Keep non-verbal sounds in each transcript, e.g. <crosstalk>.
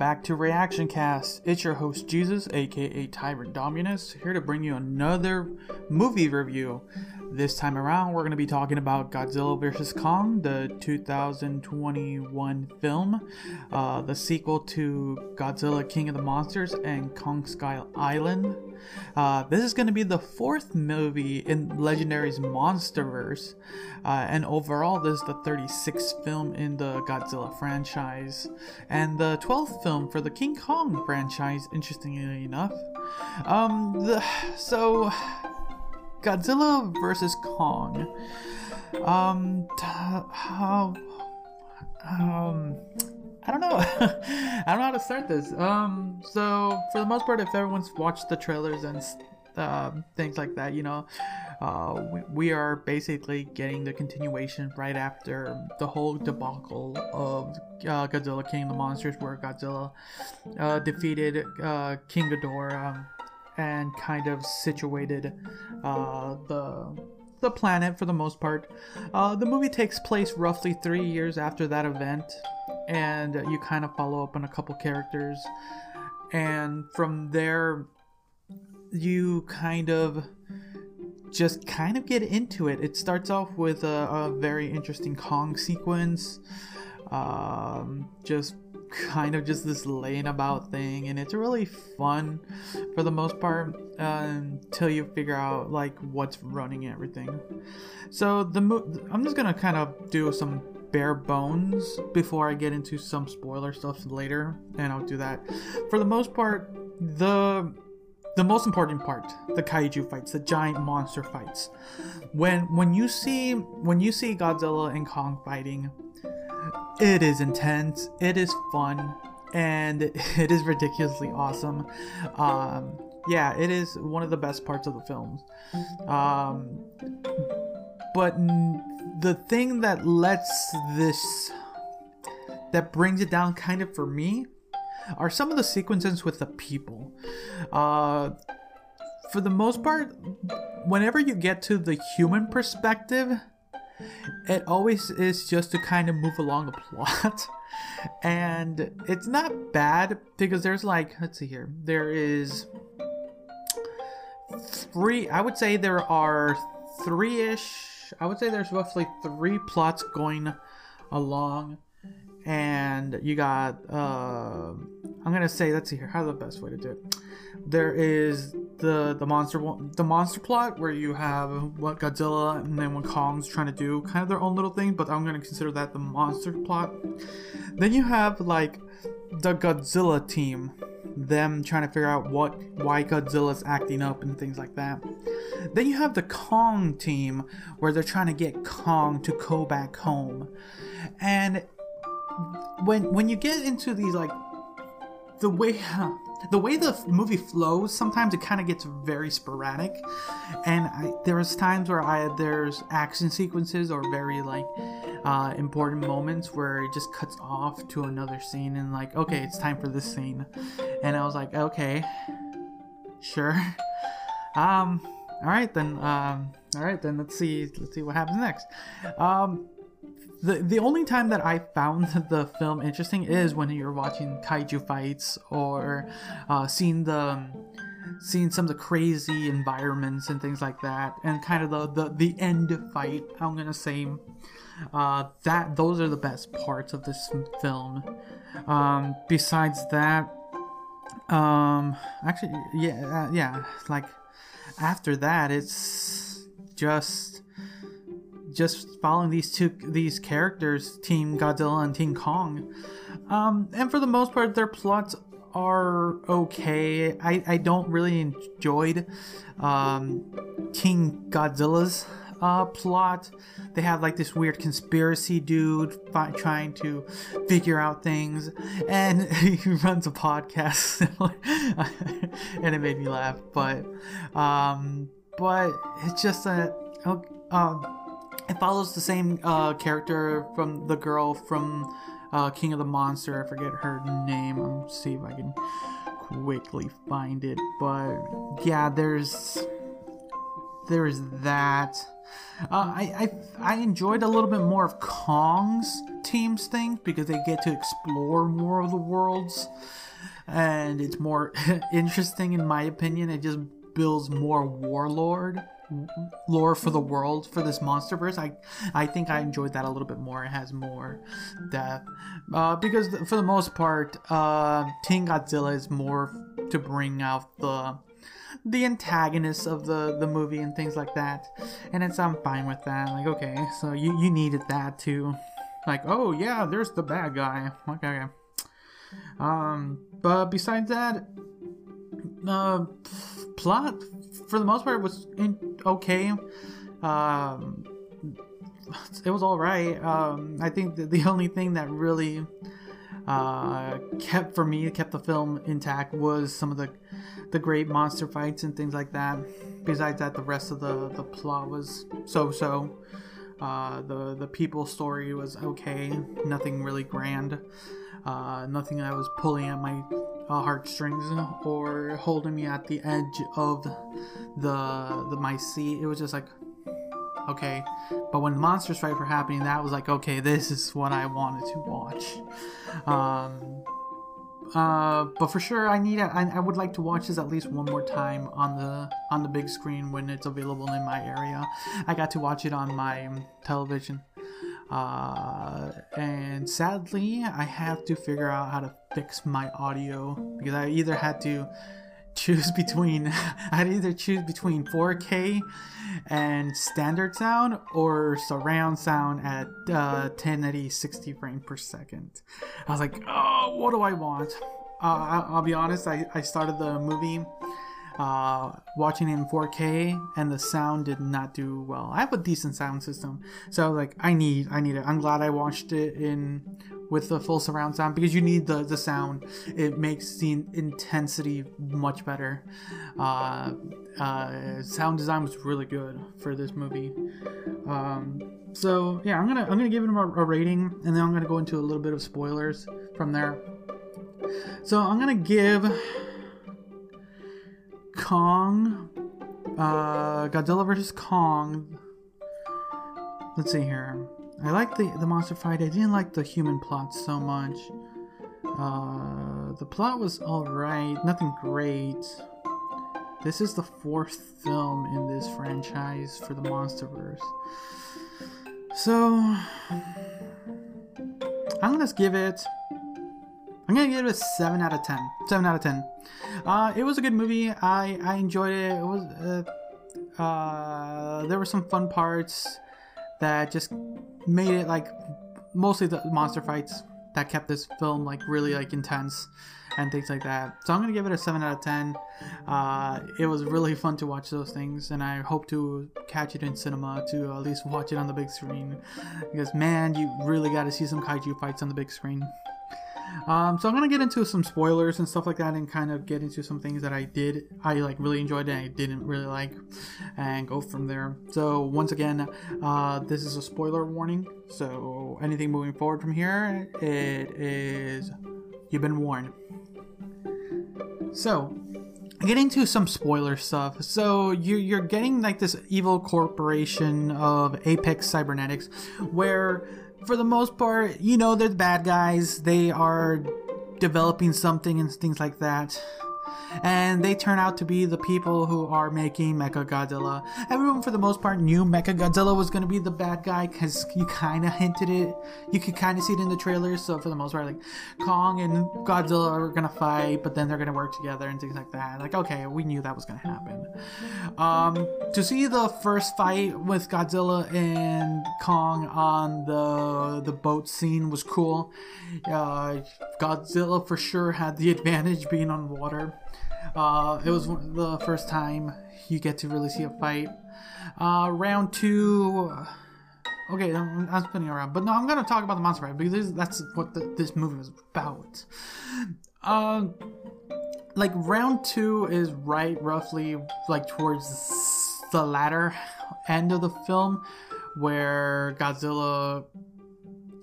back to Reaction Cast. It's your host Jesus, aka Tyrant Dominus, here to bring you another movie review. This time around, we're going to be talking about Godzilla vs. Kong, the 2021 film, uh, the sequel to Godzilla King of the Monsters and Kong Skull Island. Uh, this is going to be the fourth movie in Legendary's Monsterverse, uh, and overall, this is the 36th film in the Godzilla franchise, and the 12th film for the King Kong franchise, interestingly enough. Um, the, <sighs> so Godzilla versus Kong. Um, how, um, I don't know. <laughs> I don't know how to start this. Um, so for the most part, if everyone's watched the trailers and uh, things like that, you know, uh, we, we are basically getting the continuation right after the whole debacle of uh, Godzilla King of the Monsters, where Godzilla uh, defeated uh, King Ghidorah and kind of situated uh, the the planet for the most part. Uh, the movie takes place roughly three years after that event, and you kind of follow up on a couple characters, and from there, you kind of just kind of get into it. It starts off with a, a very interesting Kong sequence. Um, just kind of just this laying about thing and it's really fun for the most part uh, until you figure out like what's running everything. So the mo- i'm just gonna kind of do some bare bones before i get into some spoiler stuff later and i'll do that. For the most part the the most important part the kaiju fights the giant monster fights. When when you see when you see godzilla and kong fighting it is intense, it is fun, and <laughs> it is ridiculously awesome. Um, yeah, it is one of the best parts of the film. Um, but the thing that lets this, that brings it down kind of for me, are some of the sequences with the people. Uh, for the most part, whenever you get to the human perspective, it always is just to kind of move along the plot. <laughs> and it's not bad because there's like, let's see here, there is three, I would say there are three ish, I would say there's roughly three plots going along. And you got, uh, I'm gonna say, let's see here, how's the best way to do it? There is the the monster the monster plot where you have what Godzilla and then what Kong's trying to do, kind of their own little thing, but I'm gonna consider that the monster plot. Then you have like the Godzilla team, them trying to figure out what why Godzilla's acting up and things like that. Then you have the Kong team where they're trying to get Kong to go back home. And when when you get into these like <laughs> the way the way the movie flows, sometimes it kind of gets very sporadic, and I, times where I there's action sequences or very like uh, important moments where it just cuts off to another scene and like okay, it's time for this scene, and I was like okay, sure, <laughs> um, all right then, um, all right then, let's see, let's see what happens next, um the the only time that I found <laughs> the film interesting is when you're watching kaiju fights or uh, seeing the seeing some of the crazy environments and things like that, and kind of the the, the end fight. I'm gonna say uh, that those are the best parts of this film. Um, besides that, um, actually, yeah, uh, yeah, like after that, it's just just following these two these characters, Team Godzilla and Team Kong. Um, and for the most part, their plots are okay. I, I don't really enjoyed um, King Godzilla's uh, plot. They have like this weird conspiracy dude fi- trying to figure out things, and <laughs> he runs a podcast, <laughs> and it made me laugh. But, um, but it's just a. Um, it follows the same uh, character from the girl from uh, King of the Monster. I forget her name. I'm see if I can quickly find it. But yeah, there's there's that. Uh, I, I I enjoyed a little bit more of Kong's teams thing because they get to explore more of the worlds, and it's more <laughs> interesting in my opinion. It just builds more warlord lore for the world for this monsterverse. I I think I enjoyed that a little bit more. It has more depth uh, because for the most part, uh, Team Godzilla is more to bring out the the antagonists of the the movie and things like that and it's i'm fine with that like okay so you you needed that too like oh yeah there's the bad guy okay, okay. um but besides that uh plot for the most part was in, okay um it was all right um i think the only thing that really uh, kept for me kept the film intact was some of the the great monster fights and things like that. Besides that, the rest of the the plot was so so. Uh, the the people story was okay, nothing really grand, uh, nothing that was pulling at my uh, heartstrings or holding me at the edge of the the my seat. It was just like okay, but when the monsters fight were happening, that was like okay, this is what I wanted to watch. Um, uh, but for sure, I need. I, I would like to watch this at least one more time on the on the big screen when it's available in my area. I got to watch it on my television, uh, and sadly, I have to figure out how to fix my audio because I either had to choose <laughs> between <laughs> I'd either choose between 4K and standard sound or surround sound at uh, 1080 60 frames per second. I was like, oh, what do I want? Uh, I'll be honest, I, I started the movie uh, watching it in 4K and the sound did not do well. I have a decent sound system, so I was like, I need, I need it. I'm glad I watched it in with the full surround sound because you need the the sound. It makes the intensity much better. Uh, uh, sound design was really good for this movie. Um, so yeah, I'm gonna I'm gonna give it a, a rating, and then I'm gonna go into a little bit of spoilers from there. So I'm gonna give Kong, uh, Godzilla vs Kong. Let's see here. I like the the monster fight. I didn't like the human plot so much. Uh, the plot was alright, nothing great. This is the fourth film in this franchise for the MonsterVerse. So, I'm gonna give it. I'm gonna give it a seven out of ten. Seven out of ten. Uh, it was a good movie. I I enjoyed it. It was. Uh, uh, there were some fun parts that just made it like mostly the monster fights that kept this film like really like intense and things like that. So I'm gonna give it a seven out of ten. Uh, it was really fun to watch those things, and I hope to catch it in cinema to at least watch it on the big screen. Because man, you really got to see some kaiju fights on the big screen. Um, so I'm gonna get into some spoilers and stuff like that, and kind of get into some things that I did, I like really enjoyed and I didn't really like, and go from there. So once again, uh, this is a spoiler warning. So anything moving forward from here, it is you've been warned. So getting to some spoiler stuff. So you're, you're getting like this evil corporation of Apex Cybernetics, where for the most part, you know, they're the bad guys. They are developing something and things like that and they turn out to be the people who are making Mecha Godzilla. Everyone, for the most part, knew Mecha Godzilla was going to be the bad guy because you kind of hinted it. You could kind of see it in the trailers. So for the most part, like Kong and Godzilla are going to fight, but then they're going to work together and things like that. Like, okay, we knew that was going to happen. Um, to see the first fight with Godzilla and Kong on the the boat scene was cool. Uh, Godzilla for sure had the <laughs> advantage being on water. Uh, it was the first time you get to really see a fight. Uh, round two. Okay, I'm, I'm spinning around, but no, I'm gonna talk about the monster fight because this, that's what the, this movie was about. Uh, like round two is right roughly like towards the latter end of the film, where Godzilla,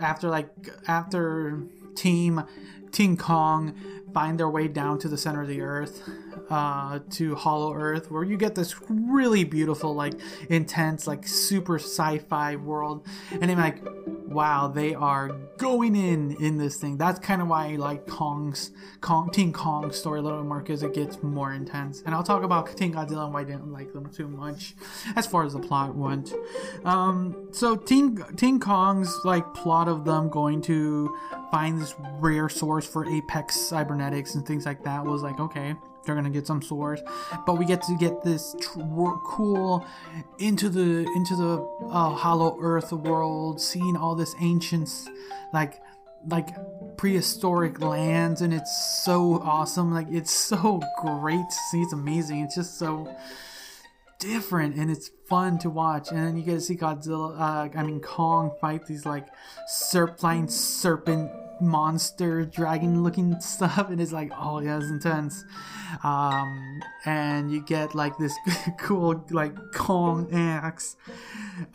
after like after Team Team Kong find their way down to the center of the earth uh, to Hollow Earth, where you get this really beautiful, like intense, like super sci-fi world, and I'm like, wow, they are going in in this thing. That's kind of why I like Kong's Kong Team Kong story a little more because it gets more intense. And I'll talk about Team Godzilla and why I didn't like them too much as far as the plot went. Um, so Team Team Kong's like plot of them going to find this rare source for Apex cybernetics and things like that was like okay they're gonna get some source but we get to get this tr- cool into the into the uh, hollow earth world seeing all this ancients like like prehistoric lands and it's so awesome. Like it's so great to see. It's amazing. It's just so different and it's fun to watch. And then you get to see godzilla uh, i mean kong fight these like serp flying serpent monster dragon looking <laughs> stuff and it's like oh yeah it's intense. Um, and you get like this <laughs> cool like Kong axe.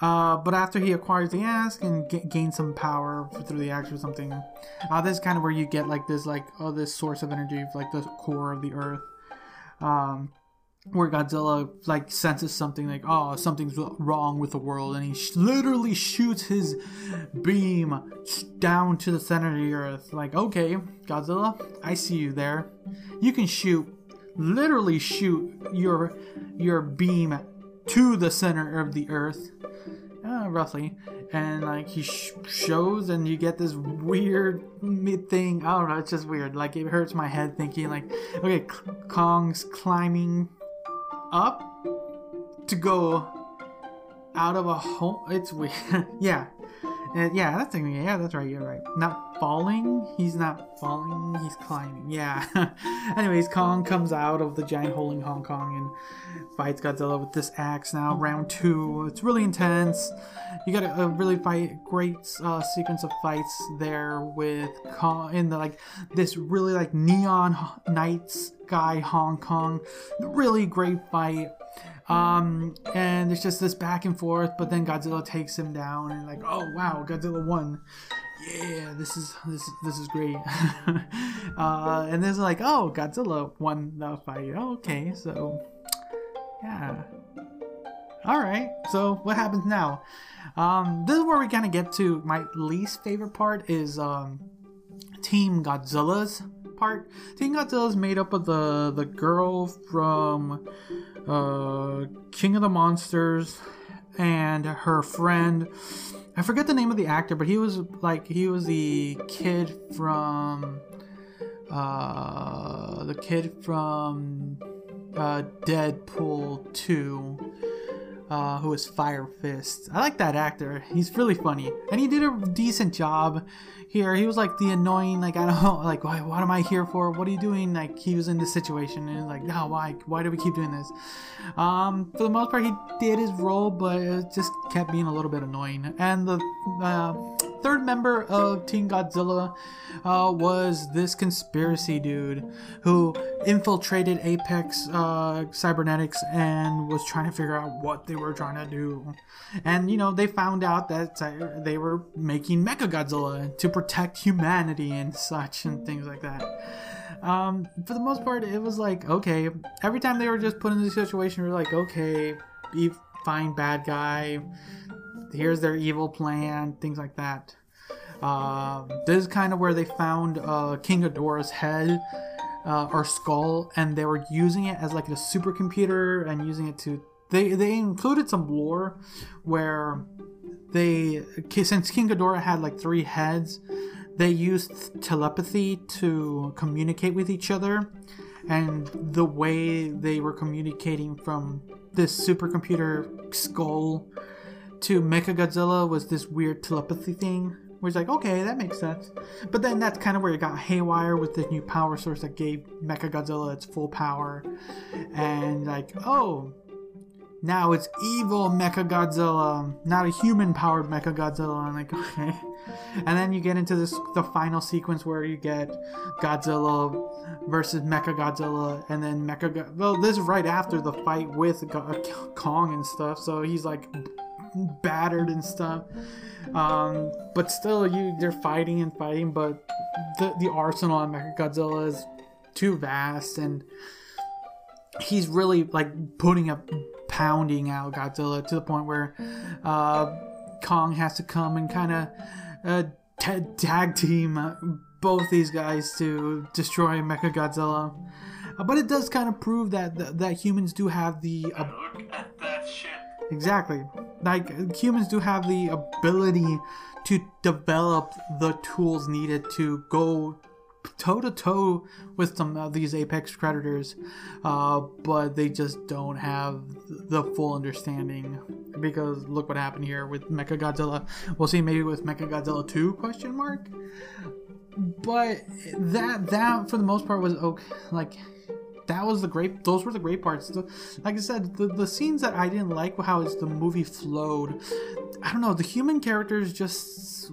Uh, but after he acquires the axe and g- gains some power through the axe or something uh, this is kind of where you get like this like oh this source of energy like the core of the earth. Um, where Godzilla like senses something like oh something's wrong with the world and he sh- literally shoots his beam down to the center of the earth. Like okay Godzilla I see you there. You can shoot literally shoot your your beam to the center of the earth. Uh, roughly. And like he sh- shows and you get this weird thing. I don't know it's just weird. Like it hurts my head thinking like okay kong's climbing up to go out of a home. It's weird. <laughs> yeah. Uh, yeah, that's. Yeah, that's right. You're right. Not falling. He's not falling. He's climbing. Yeah. <laughs> Anyways, Kong comes out of the giant hole in Hong Kong and fights Godzilla with this axe. Now round two. It's really intense. You got a, a really fight, great uh, sequence of fights there with Kong in the like this really like neon night sky Hong Kong. Really great fight. Um, and it's just this back and forth, but then Godzilla takes him down, and like, oh wow, Godzilla won. Yeah, this is this this is great. <laughs> uh, and there's like, oh, Godzilla won the fight. Okay, so yeah. All right. So what happens now? Um, this is where we kind of get to my least favorite part is um, Team Godzilla's part. Godzilla is made up of the the girl from uh, King of the Monsters and her friend. I forget the name of the actor, but he was like he was the kid from uh, the kid from uh, Deadpool 2 uh, who is Fire Fist. I like that actor. He's really funny, and he did a decent job here. He was like the annoying, like I don't know, like why, what am I here for? What are you doing? Like he was in this situation, and like, no, why, why do we keep doing this? Um, for the most part, he did his role, but it just kept being a little bit annoying. And the uh, third member of Team Godzilla uh, was this conspiracy dude who infiltrated Apex uh, Cybernetics and was trying to figure out what they were trying to do. And you know, they found out that they were making Mecha Godzilla to protect humanity and such and things like that. Um, for the most part, it was like okay. Every time they were just put in the situation, we are like, okay, be fine, bad guy. Here's their evil plan, things like that. Um, this is kind of where they found uh, King Ghidorah's head uh, or skull, and they were using it as like a supercomputer and using it to. They they included some lore where they since King Ghidorah had like three heads, they used telepathy to communicate with each other, and the way they were communicating from this supercomputer skull to Mechagodzilla was this weird telepathy thing where it's like, okay, that makes sense. But then that's kind of where it got haywire with this new power source that gave Mechagodzilla its full power. And like, oh, now it's evil Mechagodzilla, not a human powered Mechagodzilla. I'm like, <laughs> okay. And then you get into this the final sequence where you get Godzilla versus Mechagodzilla, and then Mecha. Well, this is right after the fight with Kong and stuff. So he's like battered and stuff. Um, but still, you they're fighting and fighting, but the the arsenal on Mechagodzilla is too vast and he's really like putting a pounding out Godzilla to the point where uh, Kong has to come and kind of uh, t- tag team uh, both these guys to destroy Mecha Godzilla. Uh, but it does kind of prove that that, that humans do have the uh, exactly like humans do have the ability to develop the tools needed to go toe to toe with some of these apex predators, uh, but they just don't have the full understanding. Because look what happened here with Mecha Godzilla. We'll see maybe with Mecha Godzilla two question mark. But that that for the most part was okay. Like that was the great those were the great parts. The- like i said the, the scenes that i didn't like how the movie flowed. I don't know the human characters just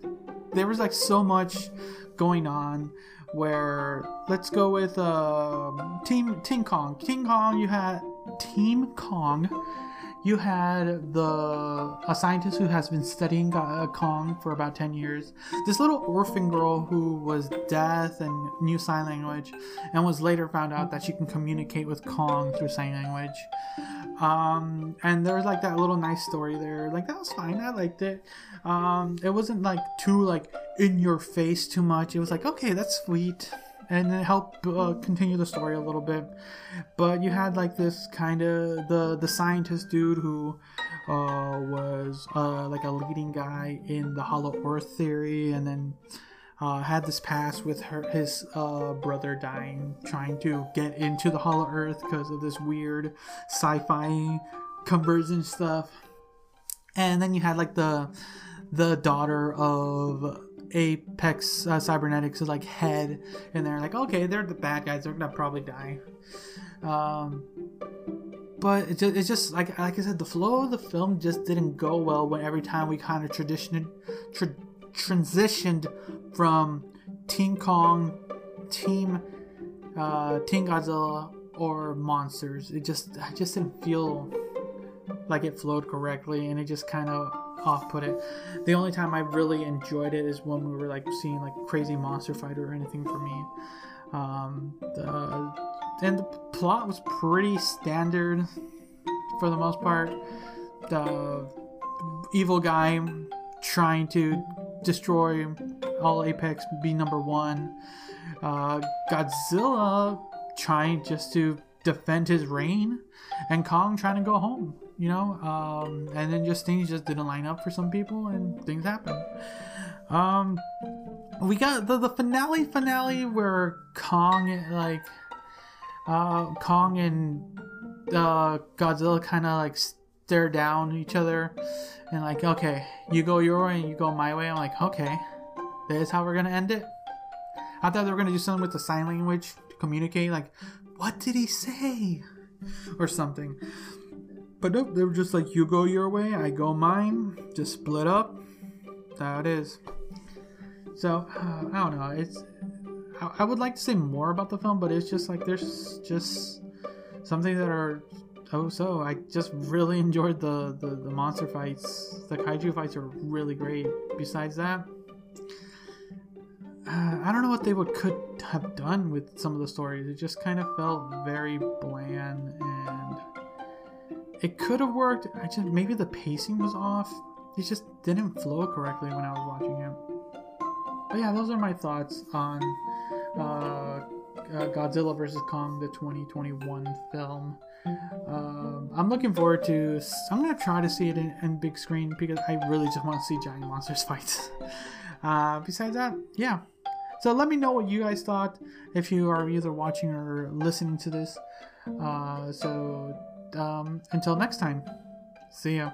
<sighs> there was like so much going on where let's go with um team team kong. Team kong you had team kong you had the a scientist who has been studying uh, Kong for about 10 years. This little orphan girl who was deaf and knew sign language and was later found out that she can communicate with Kong through sign language. Um, and there was like that little nice story there. Like that was fine. I liked it. Um, it wasn't like too like in your face too much. It was like okay, that's sweet, and it helped uh, continue the story a little bit. But you had like this kind of the the scientist dude who uh, was uh, like a leading guy in the Hollow Earth theory, and then uh, had this past with her his uh, brother dying, trying to get into the Hollow Earth because of this weird sci-fi conversion stuff. And then you had like the the daughter of Apex uh, Cybernetics, is like head, and they're like, okay, they're the bad guys. They're gonna probably die. Um, but it just, it's just like like I said, the flow of the film just didn't go well when every time we kind of traditioned, tra- transitioned from Team Kong, Team uh, Godzilla, or monsters. It just I just didn't feel like it flowed correctly, and it just kind of off put it. The only time I really enjoyed it is when we were like seeing like crazy monster fight or anything for me. Um, the, and the plot was pretty standard for the most part. The evil guy trying to destroy all Apex, be number one. Uh, Godzilla trying just to defend his reign, and Kong trying to go home. You know, um, and then just things just didn't line up for some people, and things happen. Um, we got the, the finale finale where Kong like uh Kong and uh Godzilla kind of like stare down each other and like okay you go your way and you go my way. I'm like okay this is how we're gonna end it. I thought they were gonna do something with the sign language to communicate like what did he say? Or something but nope they were just like you go your way I go mine just split up that's how it is so uh, <sighs> I don't know. It's I, would like to say more about the film, but it's just like there's just something that are oh so. I just really <laughs> enjoyed the the, the monster fights. The kaiju fights are really great. Besides that, uh, <sighs> I don't know what they would could have done with some of the stories. It just kind of felt very bland and it could have worked. I just maybe the pacing was off. It just didn't flow correctly when I was watching it. But yeah, those are my thoughts on uh, uh, Godzilla vs. Kong, the 2021 film. Um, I'm looking forward to. I'm gonna try to see it in, in big screen because I really just want to see giant monsters <laughs> fight. Uh, besides that, yeah. So let me know what you guys thought if you are either watching or listening to this. Uh, so um, until next time, see ya.